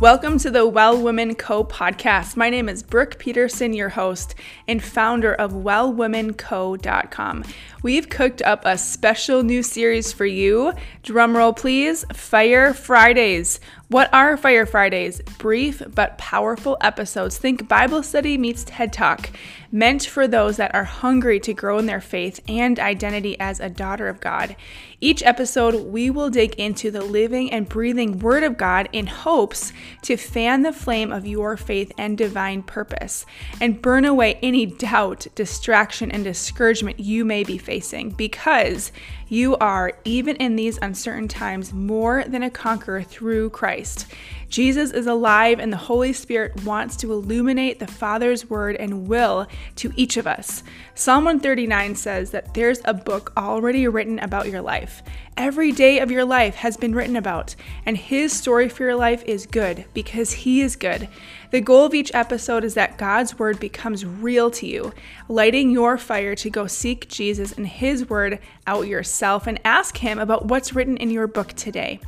Welcome to the Well Women Co podcast. My name is Brooke Peterson, your host and founder of wellwomenco.com. We've cooked up a special new series for you. Drumroll, please. Fire Fridays. What are Fire Fridays? Brief but powerful episodes. Think Bible study meets TED Talk, meant for those that are hungry to grow in their faith and identity as a daughter of God. Each episode, we will dig into the living and breathing Word of God in hopes to fan the flame of your faith and divine purpose and burn away any doubt, distraction, and discouragement you may be facing because you are, even in these uncertain times, more than a conqueror through Christ. Jesus is alive, and the Holy Spirit wants to illuminate the Father's word and will to each of us. Psalm 139 says that there's a book already written about your life. Every day of your life has been written about, and His story for your life is good because He is good. The goal of each episode is that God's word becomes real to you, lighting your fire to go seek Jesus and His word out yourself and ask Him about what's written in your book today.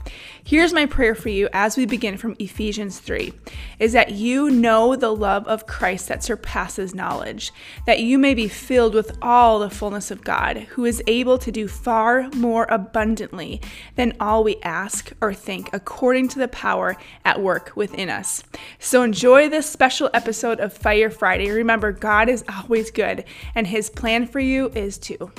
Here's my prayer for you as we begin from Ephesians 3 is that you know the love of Christ that surpasses knowledge, that you may be filled with all the fullness of God, who is able to do far more abundantly than all we ask or think, according to the power at work within us. So enjoy this special episode of Fire Friday. Remember, God is always good, and His plan for you is too.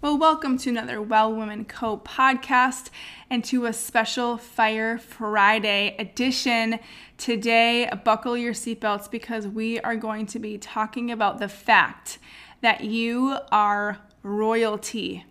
Well, welcome to another Well Women Co podcast and to a special Fire Friday edition. Today, buckle your seatbelts because we are going to be talking about the fact that you are royalty.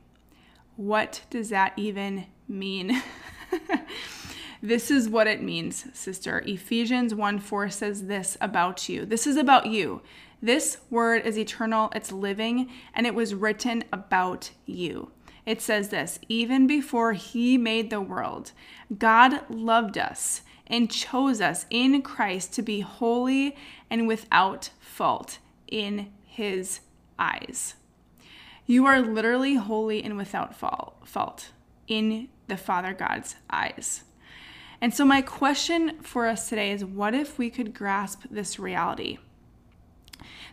What does that even mean? this is what it means, sister. Ephesians 1 4 says this about you. This is about you. This word is eternal, it's living, and it was written about you. It says this even before he made the world, God loved us and chose us in Christ to be holy and without fault in his eyes. You are literally holy and without fault in the Father God's eyes. And so, my question for us today is what if we could grasp this reality?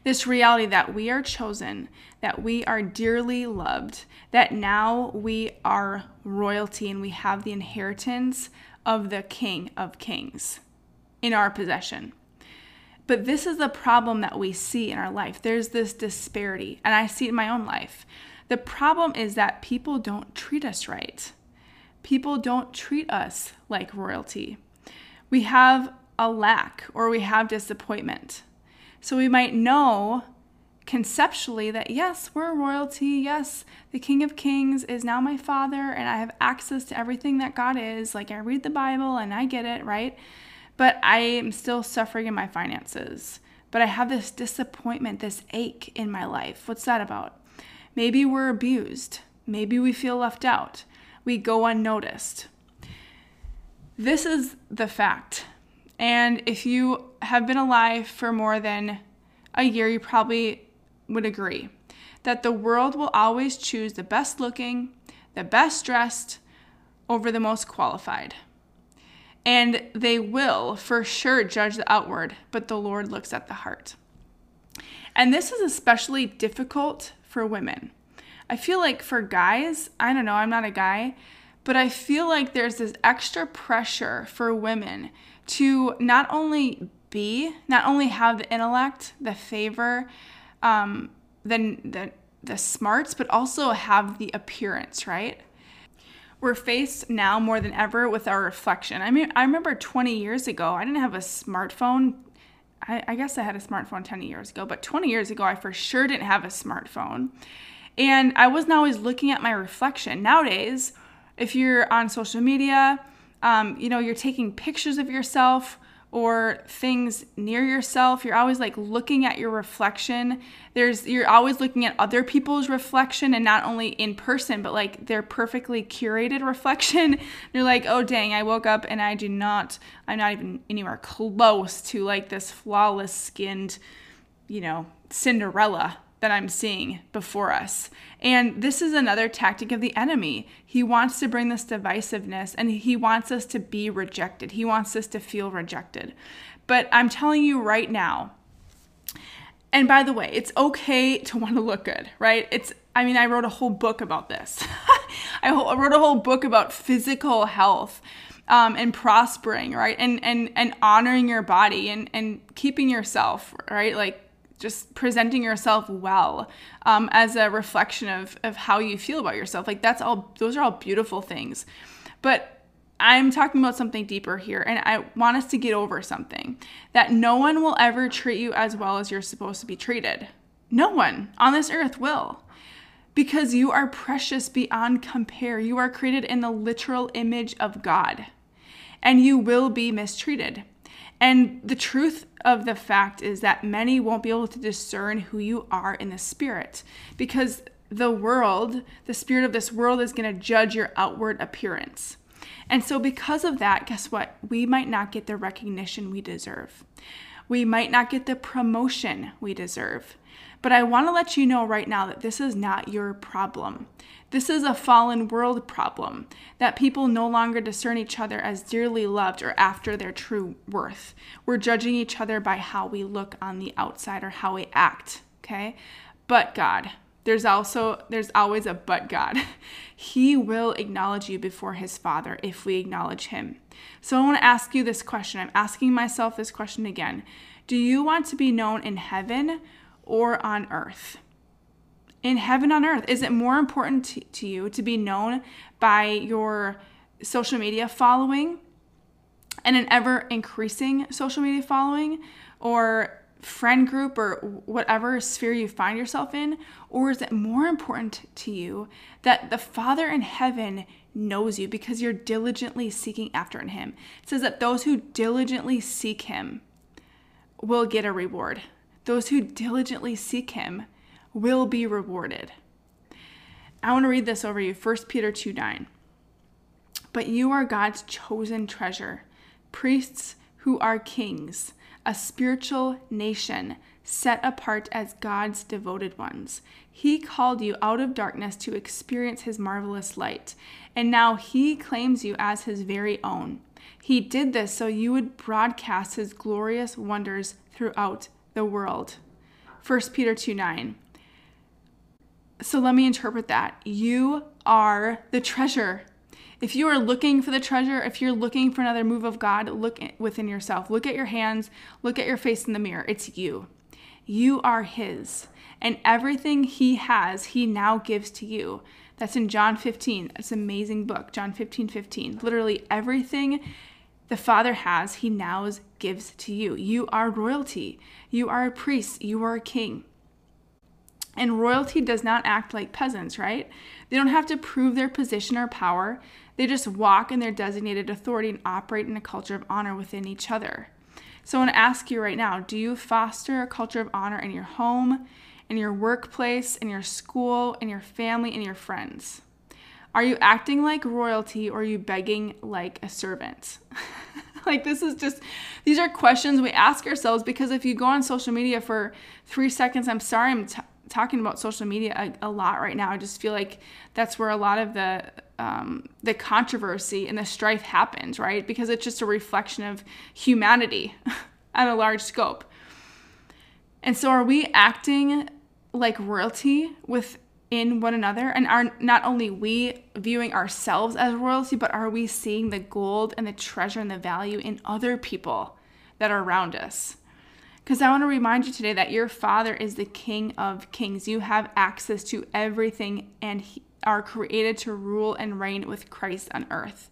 This reality that we are chosen, that we are dearly loved, that now we are royalty and we have the inheritance of the King of Kings in our possession. But this is the problem that we see in our life. There's this disparity, and I see it in my own life. The problem is that people don't treat us right. People don't treat us like royalty. We have a lack or we have disappointment. So we might know conceptually that yes, we're royalty. Yes, the King of Kings is now my father, and I have access to everything that God is. Like I read the Bible and I get it, right? But I am still suffering in my finances. But I have this disappointment, this ache in my life. What's that about? Maybe we're abused. Maybe we feel left out. We go unnoticed. This is the fact and if you have been alive for more than a year, you probably would agree that the world will always choose the best looking, the best dressed over the most qualified. And they will for sure judge the outward, but the Lord looks at the heart. And this is especially difficult for women. I feel like for guys, I don't know, I'm not a guy, but I feel like there's this extra pressure for women to not only be, not only have the intellect, the favor, um, the, the, the smarts, but also have the appearance, right? We're faced now more than ever with our reflection. I mean, I remember 20 years ago, I didn't have a smartphone. I, I guess I had a smartphone 10 years ago, but 20 years ago, I for sure didn't have a smartphone. And I wasn't always looking at my reflection. Nowadays, if you're on social media, um, you know, you're taking pictures of yourself or things near yourself you're always like looking at your reflection. There's you're always looking at other people's reflection and not only in person but like their perfectly curated reflection. You're like oh dang i woke up and i do not i'm not even anywhere close to like this flawless skinned you know cinderella that I'm seeing before us. And this is another tactic of the enemy. He wants to bring this divisiveness and he wants us to be rejected. He wants us to feel rejected. But I'm telling you right now, and by the way, it's okay to want to look good, right? It's, I mean, I wrote a whole book about this. I wrote a whole book about physical health. Um, and prospering, right? And and and honoring your body and and keeping yourself, right? Like just presenting yourself well um, as a reflection of of how you feel about yourself. Like that's all. Those are all beautiful things, but I'm talking about something deeper here, and I want us to get over something that no one will ever treat you as well as you're supposed to be treated. No one on this earth will. Because you are precious beyond compare. You are created in the literal image of God, and you will be mistreated. And the truth of the fact is that many won't be able to discern who you are in the spirit because the world, the spirit of this world, is going to judge your outward appearance. And so, because of that, guess what? We might not get the recognition we deserve. We might not get the promotion we deserve. But I want to let you know right now that this is not your problem. This is a fallen world problem that people no longer discern each other as dearly loved or after their true worth. We're judging each other by how we look on the outside or how we act, okay? But God, there's also there's always a but God. He will acknowledge you before his Father if we acknowledge him. So I want to ask you this question. I'm asking myself this question again. Do you want to be known in heaven or on earth? In heaven on earth, is it more important to, to you to be known by your social media following and an ever increasing social media following or friend group or whatever sphere you find yourself in? Or is it more important to you that the Father in heaven knows you because you're diligently seeking after Him? It says that those who diligently seek Him will get a reward. Those who diligently seek Him will be rewarded. I want to read this over you 1 Peter 2 9. But you are God's chosen treasure, priests who are kings a spiritual nation set apart as God's devoted ones. He called you out of darkness to experience his marvelous light, and now he claims you as his very own. He did this so you would broadcast his glorious wonders throughout the world. 1 Peter 2 9. So let me interpret that. You are the treasure if you are looking for the treasure, if you're looking for another move of God, look within yourself. Look at your hands, look at your face in the mirror. It's you. You are His. And everything He has, He now gives to you. That's in John 15. That's an amazing book, John 15 15. Literally everything the Father has, He now gives to you. You are royalty. You are a priest. You are a king. And royalty does not act like peasants, right? They don't have to prove their position or power. They just walk in their designated authority and operate in a culture of honor within each other. So I want to ask you right now do you foster a culture of honor in your home, in your workplace, in your school, in your family, in your friends? Are you acting like royalty or are you begging like a servant? like, this is just, these are questions we ask ourselves because if you go on social media for three seconds, I'm sorry, I'm t- talking about social media a, a, lot right now. I just feel like that's where a lot of the um, the controversy and the strife happens, right? Because it's just a reflection of humanity at a large scope. And so, are we acting like royalty within one another? And are not only we viewing ourselves as royalty, but are we seeing the gold and the treasure and the value in other people that are around us? Because I want to remind you today that your Father is the King of Kings. You have access to everything and are created to rule and reign with Christ on earth.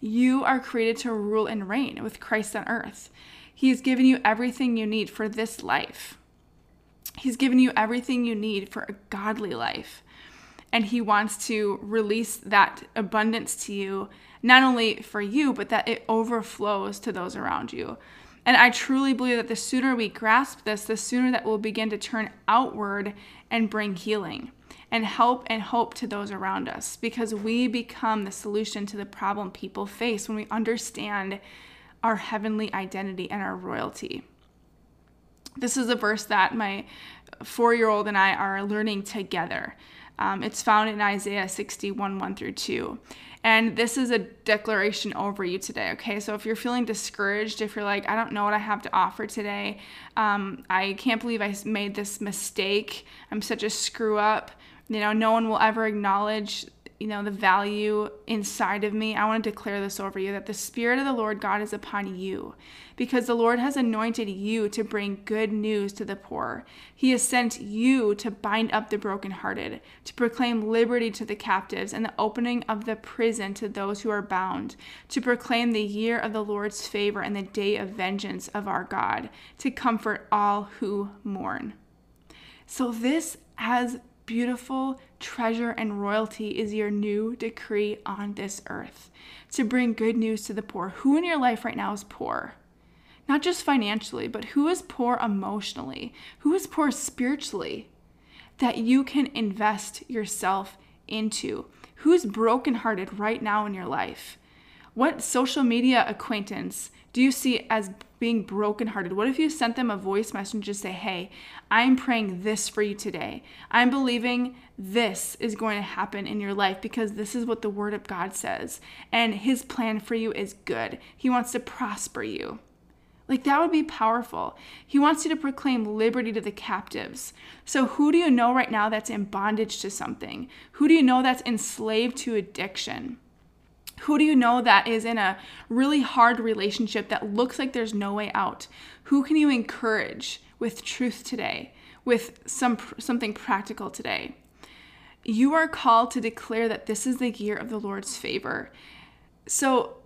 You are created to rule and reign with Christ on earth. He has given you everything you need for this life. He's given you everything you need for a godly life. And He wants to release that abundance to you, not only for you, but that it overflows to those around you. And I truly believe that the sooner we grasp this, the sooner that we'll begin to turn outward and bring healing and help and hope to those around us because we become the solution to the problem people face when we understand our heavenly identity and our royalty. This is a verse that my four year old and I are learning together. Um, it's found in Isaiah 61 1 through 2. And this is a declaration over you today, okay? So if you're feeling discouraged, if you're like, I don't know what I have to offer today, um, I can't believe I made this mistake, I'm such a screw up, you know, no one will ever acknowledge you know the value inside of me i want to declare this over you that the spirit of the lord god is upon you. Because the lord has anointed you to bring good news to the poor. He has sent you to bind up the brokenhearted to proclaim liberty to the captives and the opening of the prison to those who are bound to proclaim the year of the lord's favor and the day of vengeance of our god to comfort all who mourn. So this has beautiful treasure and royalty is your new decree on this earth to bring good news to the poor. Who in your life right now is poor? Not just financially, but who is poor emotionally? Who is poor spiritually? That you can invest yourself into. Who's brokenhearted right now in your life? What social media acquaintance do you see as being brokenhearted? What if you sent them a voice message to say, Hey, I'm praying this for you today. I'm believing this is going to happen in your life because this is what the Word of God says. And His plan for you is good. He wants to prosper you. Like that would be powerful. He wants you to proclaim liberty to the captives. So, who do you know right now that's in bondage to something? Who do you know that's enslaved to addiction? Who do you know that is in a really hard relationship that looks like there's no way out? Who can you encourage with truth today, with some something practical today? You are called to declare that this is the year of the Lord's favor. So,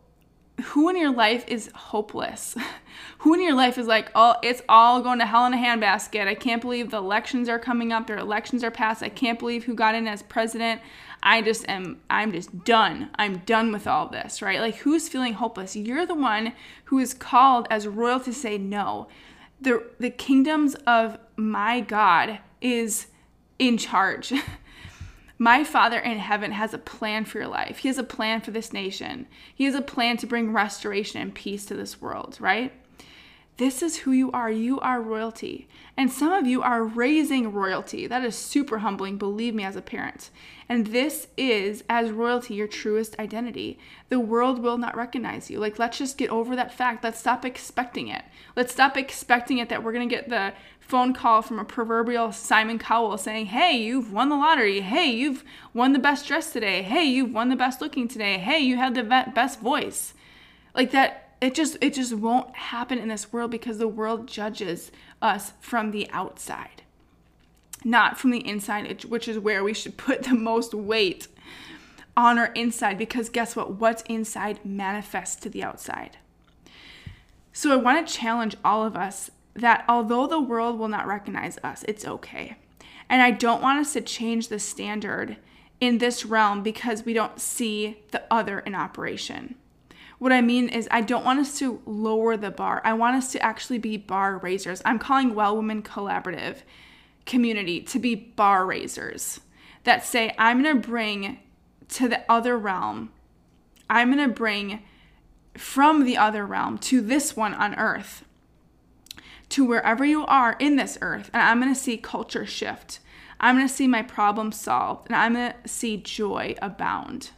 who in your life is hopeless? who in your life is like, oh, it's all going to hell in a handbasket. I can't believe the elections are coming up. Their elections are passed. I can't believe who got in as president. I just am, I'm just done. I'm done with all this, right? Like, who's feeling hopeless? You're the one who is called as royal to say no. The, the kingdoms of my God is in charge. my Father in heaven has a plan for your life. He has a plan for this nation. He has a plan to bring restoration and peace to this world, right? This is who you are. You are royalty. And some of you are raising royalty. That is super humbling, believe me, as a parent. And this is, as royalty, your truest identity. The world will not recognize you. Like, let's just get over that fact. Let's stop expecting it. Let's stop expecting it that we're going to get the phone call from a proverbial Simon Cowell saying, Hey, you've won the lottery. Hey, you've won the best dress today. Hey, you've won the best looking today. Hey, you had the best voice. Like that it just it just won't happen in this world because the world judges us from the outside not from the inside which is where we should put the most weight on our inside because guess what? What's inside manifests to the outside. So i want to challenge all of us that although the world will not recognize us it's okay. And i don't want us to change the standard in this realm because we don't see the other in operation what I mean is, I don't want us to lower the bar. I want us to actually be bar raisers. I'm calling Well Women Collaborative community to be bar raisers that say, I'm going to bring to the other realm, I'm going to bring from the other realm to this one on earth, to wherever you are in this earth, and I'm going to see culture shift. I'm going to see my problem solved, and I'm going to see joy abound.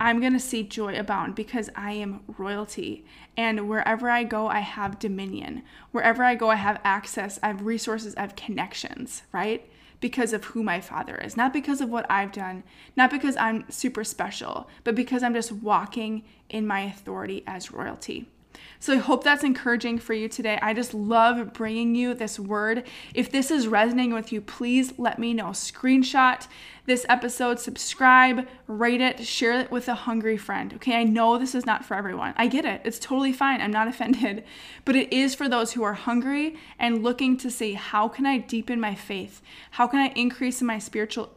I'm going to see joy abound because I am royalty. And wherever I go, I have dominion. Wherever I go, I have access, I have resources, I have connections, right? Because of who my father is. Not because of what I've done, not because I'm super special, but because I'm just walking in my authority as royalty. So I hope that's encouraging for you today. I just love bringing you this word. If this is resonating with you, please let me know. Screenshot this episode, subscribe, rate it, share it with a hungry friend. Okay, I know this is not for everyone. I get it. It's totally fine. I'm not offended. But it is for those who are hungry and looking to see how can I deepen my faith? How can I increase in my spiritual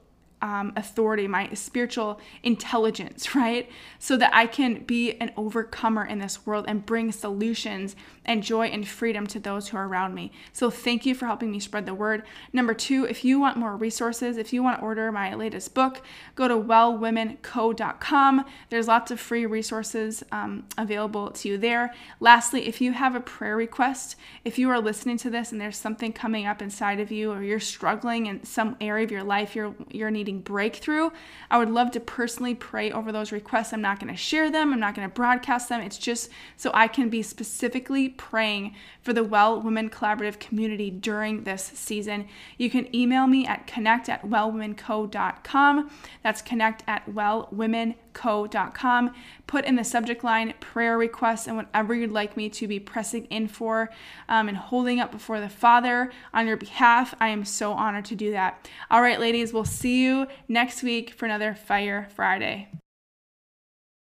um, authority, my spiritual intelligence, right? So that I can be an overcomer in this world and bring solutions and joy and freedom to those who are around me. So thank you for helping me spread the word. Number two, if you want more resources, if you want to order my latest book, go to wellwomenco.com. There's lots of free resources um, available to you there. Lastly, if you have a prayer request, if you are listening to this and there's something coming up inside of you or you're struggling in some area of your life, you're you're needing breakthrough, I would love to personally pray over those requests. I'm not going to share them, I'm not going to broadcast them. It's just so I can be specifically praying for the Well Women Collaborative community during this season. You can email me at connect at wellwomenco.com. That's connect at wellwomenco.com. Put in the subject line prayer requests and whatever you'd like me to be pressing in for um, and holding up before the Father on your behalf. I am so honored to do that. All right, ladies, we'll see you next week for another Fire Friday.